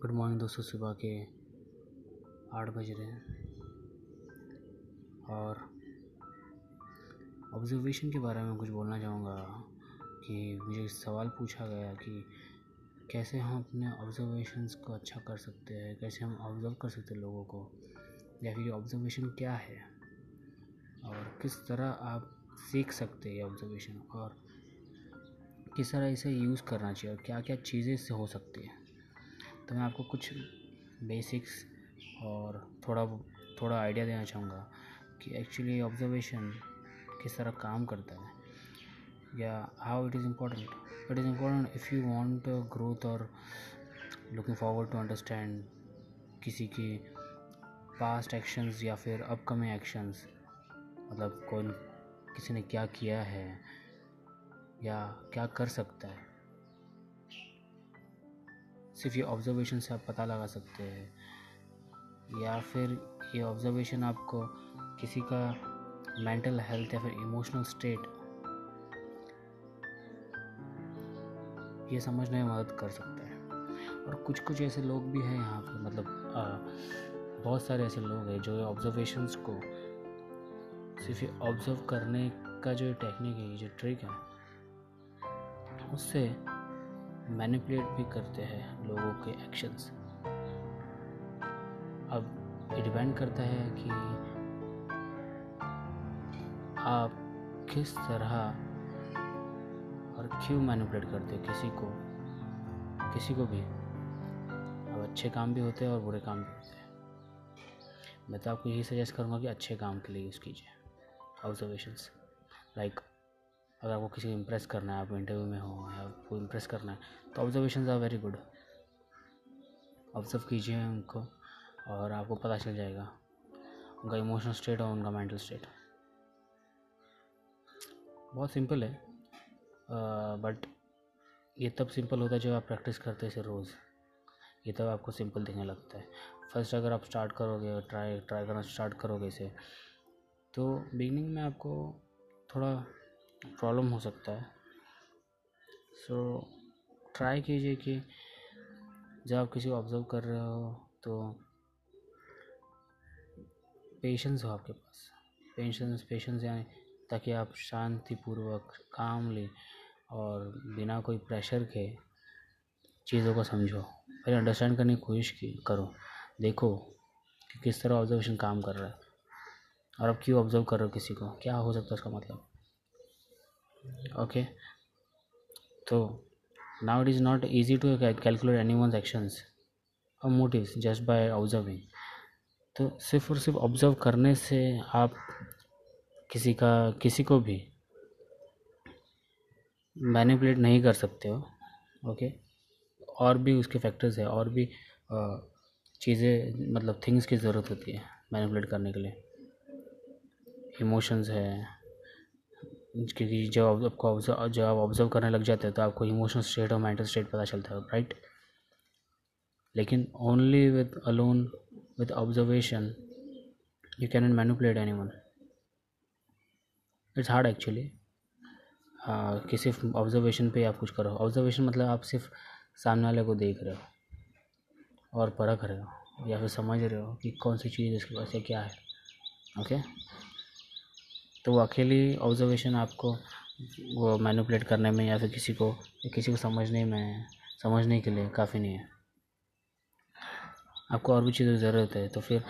Good morning दोस्तों, सुबह के आठ बज रहे हैं। और ऑब्जर्वेशन के बारे में कुछ बोलना चाहूँगा कि मुझे सवाल पूछा गया कि कैसे हम अपने ऑब्जर्वेशंस को अच्छा कर सकते हैं, कैसे हम ऑब्ज़र्व कर सकते हैं लोगों को, या फिर ऑब्जर्वेशन क्या है, और किस तरह आप सीख सकते हैं ऑब्जर्वेशन और किस तरह इसे यूज़ करना चाहिए, और क्या क्या चीज़ें इससे हो सकती हैं। तो मैं आपको कुछ बेसिक्स और थोड़ा थोड़ा आइडिया देना चाहूँगा कि एक्चुअली ऑब्जर्वेशन किस तरह काम करता है या how it is important it is important if you want growth और लुकिंग फॉरवर्ड टू अंडरस्टैंड किसी की पास्ट एक्शंस या फिर अपकमिंग एक्शंस मतलब कौन, किसी ने क्या किया है या क्या कर सकता है। सिर्फ़ ये ऑब्ज़र्वेशन से आप पता लगा सकते हैं। या फिर ये ऑब्ज़र्वेशन आपको किसी का मेंटल हेल्थ या फिर इमोशनल स्टेट ये समझने में मदद कर सकता है। और कुछ कुछ ऐसे लोग भी हैं यहाँ पर मतलब आ, बहुत सारे ऐसे लोग हैं जो ऑब्जर्वेशंस को सिर्फ़ ऑब्ज़र्व करने का जो टेक्निक है ये जो ट्रिक है उससे मैनिपुलेट भी करते हैं लोगों के एक्शंस अब डिपेंड करता है कि आप किस तरह और क्यों मैनिपुलेट करते हैं किसी को किसी को भी। अब अच्छे काम भी होते हैं और बुरे काम भी होते हैं। मैं तो आपको यही सजेस्ट करूँगा कि अच्छे काम के लिए यूज़ कीजिए। ऑब्जर्वेशंस लाइक अगर आपको किसी को इम्प्रेस करना है, आप इंटरव्यू में हो या आपको इम्प्रेस करना है तो observation are very good observe कीजिए उनको और आपको पता चल जाएगा उनका इमोशनल स्टेट और उनका मेंटल स्टेट बहुत सिंपल है बट ये तब सिंपल होता है जब आप प्रैक्टिस करते हैं रोज़। ये तब आपको सिंपल दिखने लगता है। फ़र्स्ट अगर आप स्टार्ट करोगे ट्राई ट्राई करना स्टार्ट करोगे इसे तो बिगनिंग में आपको थोड़ा प्रॉब्लम हो सकता है। सो ट्राई कीजिए कि जब आप किसी को ऑब्ज़र्व कर रहे हो तो पेशेंस हो आपके पास। पेशेंस पेशेंस यानी ताकि आप शांतिपूर्वक कामली और बिना कोई प्रेशर के चीज़ों को समझो। पहले अंडरस्टैंड करने की कोशिश की, करो। देखो कि किस तरह ऑब्जर्वेशन काम कर रहा है। और अब क्यों ऑब्ज़र्व कर रहे हो किसी को? क्या हो सकता है उसका मतलब? Okay. So, now it is not easy to calculate anyone's actions or motives just by observing. तो सिर्फ़ और सिर्फ़ ऑब्ज़र्व करने से आप किसी का, किसी को भी मैनिपुलेट नहीं कर सकते हो ओके और भी उसके फैक्टर्स है, और भी चीज़ें मतलब थिंग्स की ज़रूरत होती है मैनिपुलेट करने के लिए। इमोशंस है क्योंकि जब आपको जब आप ऑब्ज़र्व करने लग जाते हैं तो आपको इमोशनल स्टेट और मेंटल स्टेट पता चलता है राइट लेकिन only with alone with observation you can manipulate any one it's hard actually कि सिर्फ़ ऑब्जर्वेशन पे आप कुछ करो। ऑब्जर्वेशन मतलब आप सिर्फ़ सामने वाले को देख रहे हो और परख रहे हो, या फिर समझ रहे हो कि कौन सी चीज़ इसके पास है क्या है ओके? तो वो अकेली ऑब्जर्वेशन आपको वो मैनिपुलेट करने में या फिर किसी को किसी को समझने में, समझने के लिए काफ़ी नहीं है। आपको और भी चीज़ों की ज़रूरत है तो फिर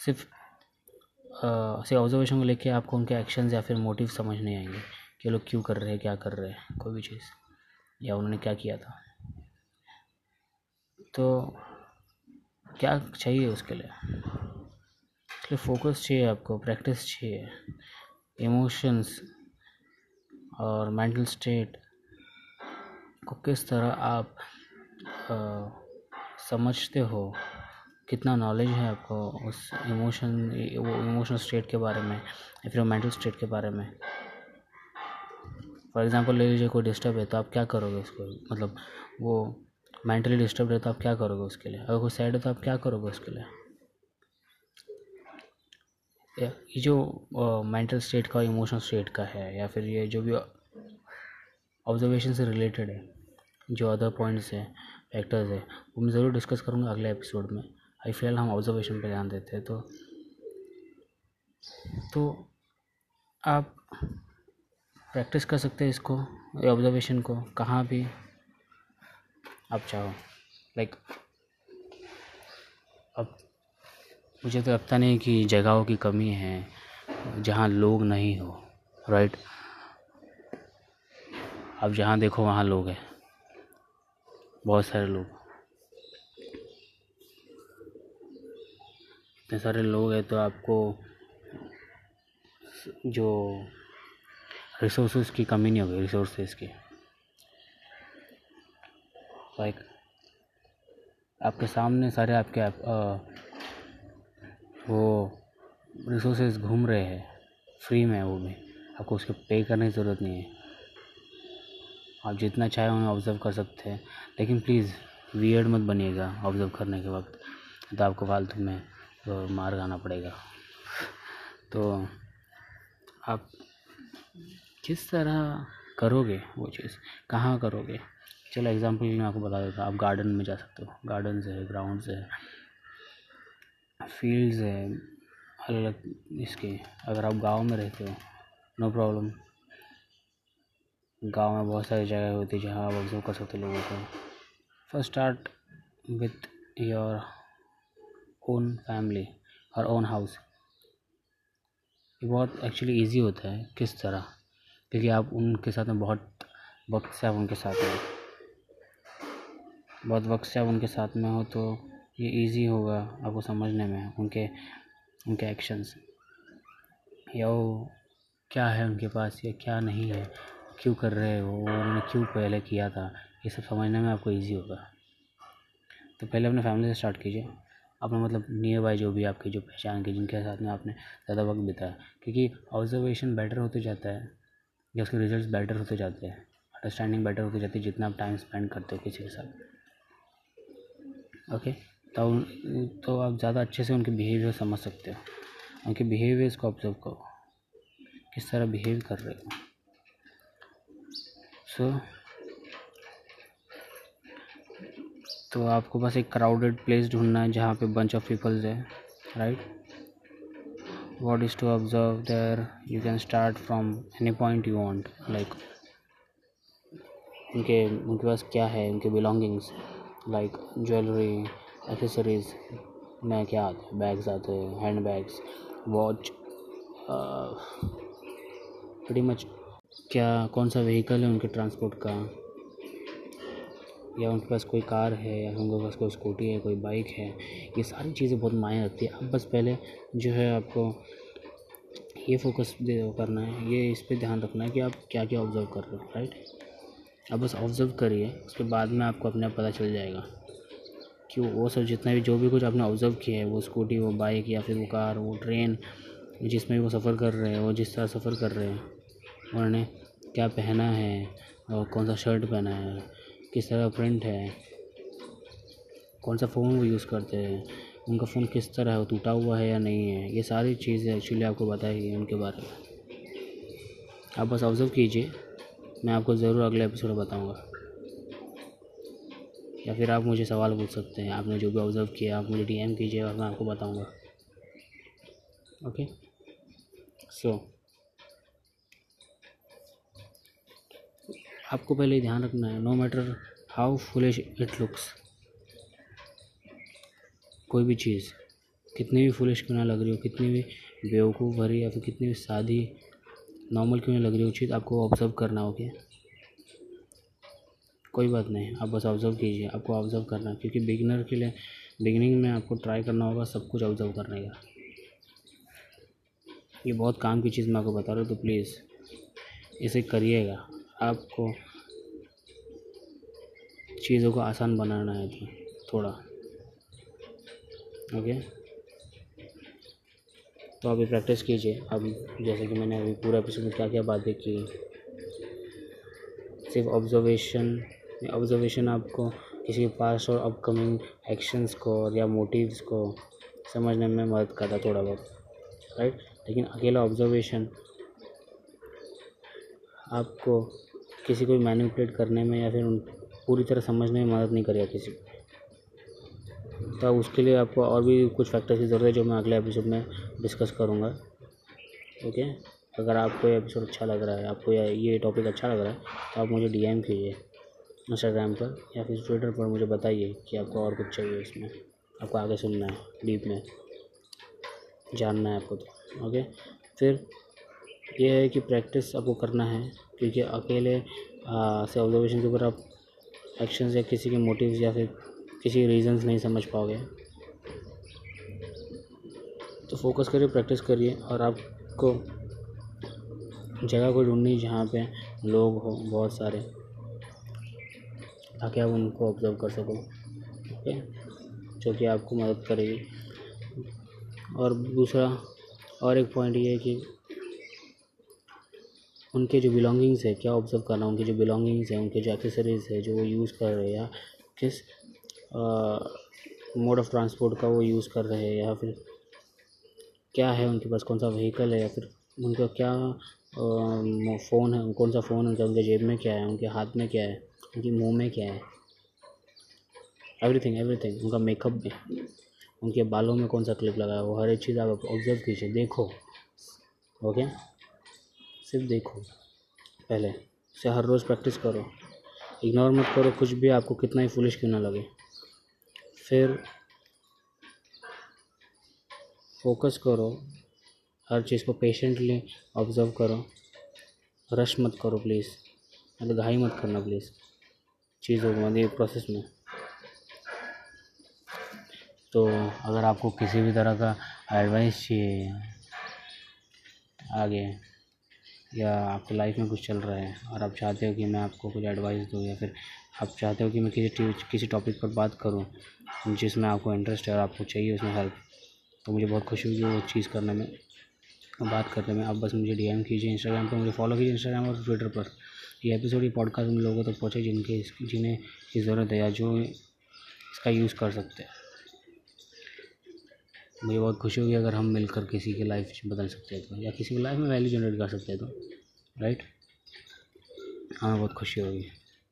सिर्फ़ सिर्फ़ ऑब्जर्वेशन को लेके आपको उनके एक्शंस या फिर मोटिव समझ नहीं आएँगे कि लोग क्यों कर रहे हैं, क्या कर रहे हैं, कोई भी चीज़, या उन्होंने क्या किया था। तो क्या चाहिए उसके लिए? इसलिए फोकस चाहिए आपको प्रैक्टिस चाहिए। इमोशंस और मेंटल स्टेट को किस तरह आप आ, समझते हो? कितना नॉलेज है आपको उस इमोशन वो इमोशनल स्टेट के बारे में या फिर मेंटल स्टेट के बारे में? फॉर एग्ज़ाम्पल ले लीजिए कोई डिस्टर्ब है तो आप क्या करोगे उसको? मतलब वो मेंटली डिस्टर्ब है तो आप क्या करोगे उसके लिए? अगर कोई सैड है तो आप क्या करोगे उसके लिए? ये जो मेंटल स्टेट का इमोशनल स्टेट का है, या फिर ये जो भी ऑब्जर्वेशन से रिलेटेड है, जो अदर पॉइंट्स हैं फैक्टर्स है, वो मैं ज़रूर डिस्कस करूँगा अगले एपिसोड में। आई फ़िलहाल हम ऑब्जर्वेशन पे ध्यान देते हैं तो तो आप प्रैक्टिस कर सकते हैं इसको ऑब्जर्वेशन को, कहाँ भी आप चाहो। लाइक अब मुझे तो लगता नहीं कि जगहों की कमी है जहाँ लोग नहीं हो राइट अब जहाँ देखो वहाँ लोग हैं। बहुत सारे लोग। इतने सारे लोग हैं तो आपको जो रिसोर्सेज की कमी नहीं होगी रिसोर्सेज की। लाइक आपके सामने सारे आपके आप, आ, वो रिसोर्सेज घूम रहे हैं। फ्री में वो भी। आपको उसके पे करने की ज़रूरत नहीं है। आप जितना चाहे उन्हें ऑब्ज़र्व कर सकते हैं। लेकिन प्लीज़ वियर्ड मत बनिएगा ऑब्ज़र्व करने के वक्त। तो आपको फालतू में तो मार खाना पड़ेगा। तो आप किस तरह करोगे वो चीज़? कहाँ करोगे? चलो एग्ज़ाम्पल मैं आपको बता देता हूँ। आप गार्डन में जा सकते हो। गार्डन से है ग्राउंड्स है। फील्ड्स है अलग अलग इसके। अगर आप गाँव में रहते हो नो प्रॉब्लम गाँव में बहुत सारी जगह होती है जहाँ आप ऑब्ज़र्व कर सकते लोगों को। First start with your own family और ओन हाउस ये बहुत एक्चुअली इजी होता है, किस तरह? क्योंकि आप उनके साथ में बहुत वक्त से आप उनके साथ में बहुत वक्त से आप उनके साथ में हो तो ये इजी होगा आपको समझने में, उनके उनके एक्शंस या वो क्या है उनके पास, या क्या नहीं है, क्यों कर रहे हो उन्होंने क्यों पहले किया था, ये सब समझने में आपको ईजी होगा. तो पहले अपने फैमिली से स्टार्ट कीजिए. अपना मतलब नियर बाई जो भी आपकी जो पहचान के, जिनके साथ में आपने ज़्यादा वक्त बिताया. क्योंकि ऑब्जर्वेशन बेटर होते जाता है, या उसके रिज़ल्ट बेटर होते जाते हैं. अंडरस्टैंडिंग बेटर होती जाती है जितना आप टाइम स्पेंड करते हो किसी के साथ. ओके तो तो आप ज़्यादा अच्छे से उनके बिहेवियर समझ सकते हो। उनके बिहेवियर्स को ऑब्ज़र्व करो। किस तरह बिहेव कर रहे हो। सो तो आपको बस एक क्राउडेड प्लेस ढूंढना है जहाँ पे बंच ऑफ़ पीपल्स है right what is to observe there you can start from any point you want like उनके उनके पास क्या है? उनके बिलोंगिंग्स लाइक ज्वेलरी एसेसरीज में क्या आते हैं बैग्स आते हैं hand bags watch pretty much क्या, कौन सा व्हीकल है उनके ट्रांसपोर्ट का? या उनके पास कोई कार है, या उनके पास कोई स्कूटी है, कोई बाइक है? ये सारी चीज़ें बहुत मायने रखती है। अब बस पहले जो है आपको ये फोकस दे, करना है। ये इस पर ध्यान रखना है कि आप क्या क्या ऑब्ज़र्व कर रहे हो राइट अब बस ऑब्ज़र्व करिए, उसके बाद में आपको अपने आप पता चल जाएगा। कि वो सब जितना भी, जो भी कुछ आपने ऑब्ज़र्व किया है, वो स्कूटी वो बाइक या फिर वो कार वो ट्रेन जिसमें वो सफ़र कर रहे हैं, वो जिस तरह सफ़र कर रहे हैं, उन्होंने क्या पहना है और कौन सा शर्ट पहना है, किस तरह प्रिंट है, कौन सा फ़ोन वो यूज़ करते हैं, उनका फ़ोन किस तरह है, वो टूटा हुआ है या नहीं है, ये सारी चीज़ें एक्चुअली आपको बताएगी उनके बारे में। आप बस ऑब्ज़र्व कीजिए, मैं आपको ज़रूर अगले एपिसोड में बताऊँगा। या फिर आप मुझे सवाल पूछ सकते हैं। आपने जो भी ऑब्ज़र्व किया, आप मुझे डीएम कीजिए और मैं आपको बताऊँगा। ओके सो आपको पहले ध्यान रखना है no matter how foolish it looks कोई भी चीज़, कितनी भी फुलिश क्यों ना लग रही हो, कितनी भी बेवकूफ़ भरी या फिर कितनी भी सादी नॉर्मल क्यों ना लग रही हो चीज़ आपको ऑब्ज़र्व करना होगी कोई बात नहीं, आप बस ऑब्ज़र्व कीजिए, आपको ऑब्ज़र्व करना है, क्योंकि बिगनर के लिए बिगनिंग में आपको ट्राई करना होगा सब कुछ ऑब्ज़र्व करने का। ये बहुत काम की चीज़ मैं आपको बता रहा हूँ तो प्लीज़ इसे करिएगा। आपको चीज़ों को आसान बनाना है तो थोड़ा ओके तो अभी प्रैक्टिस कीजिए। अब जैसे कि मैंने अभी पूरा एपिसोड में क्या क्या बातें की, सिर्फ़ ऑब्जर्वेशन ऑब्जर्वेशन आपको किसी पास और अपकमिंग एक्शंस को या मोटिव्स को समझने में मदद करता थोड़ा बहुत राइट लेकिन अकेला ऑब्जर्वेशन आपको किसी को मैनिपुलेट करने में या फिर उन, पूरी तरह समझने में मदद नहीं करेगा किसी को। तो उसके लिए आपको और भी कुछ फैक्टर्स की ज़रूरत है जो मैं अगले एपिसोड में डिस्कस करूँगा ओके अगर आपको ये एपिसोड अच्छा लग रहा है, आपको ये टॉपिक अच्छा लग रहा है तो आप मुझे डीएम कीजिए। इंस्टाग्राम पर या फिर ट्विटर पर मुझे बताइए कि आपको और कुछ चाहिए इसमें। आपको आगे सुनना है डीप में। जानना है आपको तो ओके फिर ये है कि प्रैक्टिस आपको करना है, क्योंकि अकेले से ऑब्जर्वेशन के ऊपर आप एक्शन या किसी के मोटिव्स या फिर किसी रीजंस नहीं समझ पाओगे। तो फोकस करिए प्रैक्टिस करिए और आपको जगह को ढूंढनी जहाँ पे लोग हो, बहुत सारे। ताकि आप उनको ऑब्ज़र्व कर सको ओके जो कि आपको मदद करेगी। और दूसरा, और एक पॉइंट ये है कि उनके जो बिलोंगिंग्स है, क्या ऑब्ज़र्व करना, उनके जो बिलोंगिंग्स है, उनके जो एक्सेसरीज़ है, जो वो यूज़ कर रहे हैं या किस मोड ऑफ़ ट्रांसपोर्ट का वो यूज़ कर रहे हैं या फिर क्या है उनके पास, कौन सा व्हीकल है या फिर उनका क्या फ़ोन है, कौन सा फ़ोन है उनके जेब में क्या है, उनके हाथ में क्या है? उनके मुँह में क्या है? एवरीथिंग एवरीथिंग उनका मेकअप भी। उनके बालों में कौन सा क्लिप लगा है? वो हर एक चीज़ आप ऑब्ज़र्व कीजिए। देखो। ओके सिर्फ़ देखो। पहले। से हर रोज़ प्रैक्टिस करो। इग्नोर मत करो। कुछ भी आपको कितना ही फुलिश क्यों ना लगे। फिर फोकस करो। हर चीज़ को पेशेंटली ऑब्ज़र्व करो। रश मत करो प्लीज़ मतलब घाई मत करना प्लीज़ चीज़ों मतलब प्रोसेस में। तो अगर आपको किसी भी तरह का एडवाइस चाहिए, आगे, या आपकी लाइफ में कुछ चल रहा है, और आप चाहते हो कि मैं आपको कुछ एडवाइस दूँ, या फिर आप चाहते हो कि मैं किसी किसी टॉपिक पर बात करूँ, जिसमें आपको इंटरेस्ट है और आपको चाहिए उसमें हेल्प तो मुझे बहुत खुशी हुई वो चीज़ करने में, बात करने में। आप बस मुझे डीएम कीजिए इंस्टाग्राम पर, मुझे फॉलो कीजिए इंस्टाग्राम और ट्विटर पर। ये एपिसोड ये पॉडकास्ट उन लोगों तक तो पहुँचे जिनके जिन्हें की ज़रूरत है या जो इसका यूज़ कर सकते हैं। मुझे बहुत खुशी होगी अगर हम मिलकर किसी की लाइफ बदल सकते हैं तो या किसी की लाइफ में वैल्यू जनरेट कर सकते हैं तो राइट हमें बहुत खुशी होगी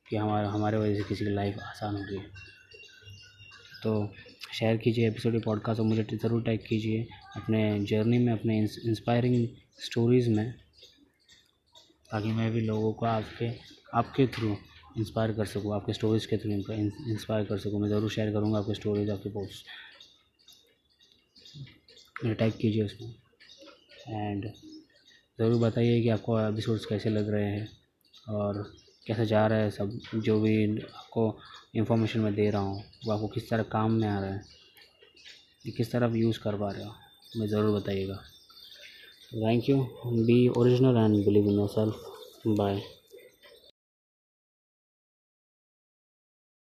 कि हमारा, हमारे वजह से किसी की लाइफ आसान हो तो शेयर कीजिए एपिसोड पॉडकास्ट और मुझे ज़रूर टैग कीजिए अपने जर्नी में, अपने इंस्पायरिंग स्टोरीज़ में। ताकि मैं भी लोगों को आपके आपके थ्रू इंस्पायर कर सकूँ, आपके स्टोरीज़ के थ्रू इंस्पायर कर सकूँ। मैं ज़रूर शेयर करूँगा आपके स्टोरीज आपके पोस्ट मेरे टाइप कीजिए उसमें। एंड ज़रूर बताइए कि आपको एपिसोड्स कैसे लग रहे हैं और कैसे जा रहा है सब, जो भी आपको इंफॉर्मेशन मैं दे रहा हूँ, वो आपको किस तरह काम में आ रहा है किस तरह आप यूज़ कर पा रहे हो, मैं ज़रूर बताइएगा। thank you. Be original and believe in yourself. Bye.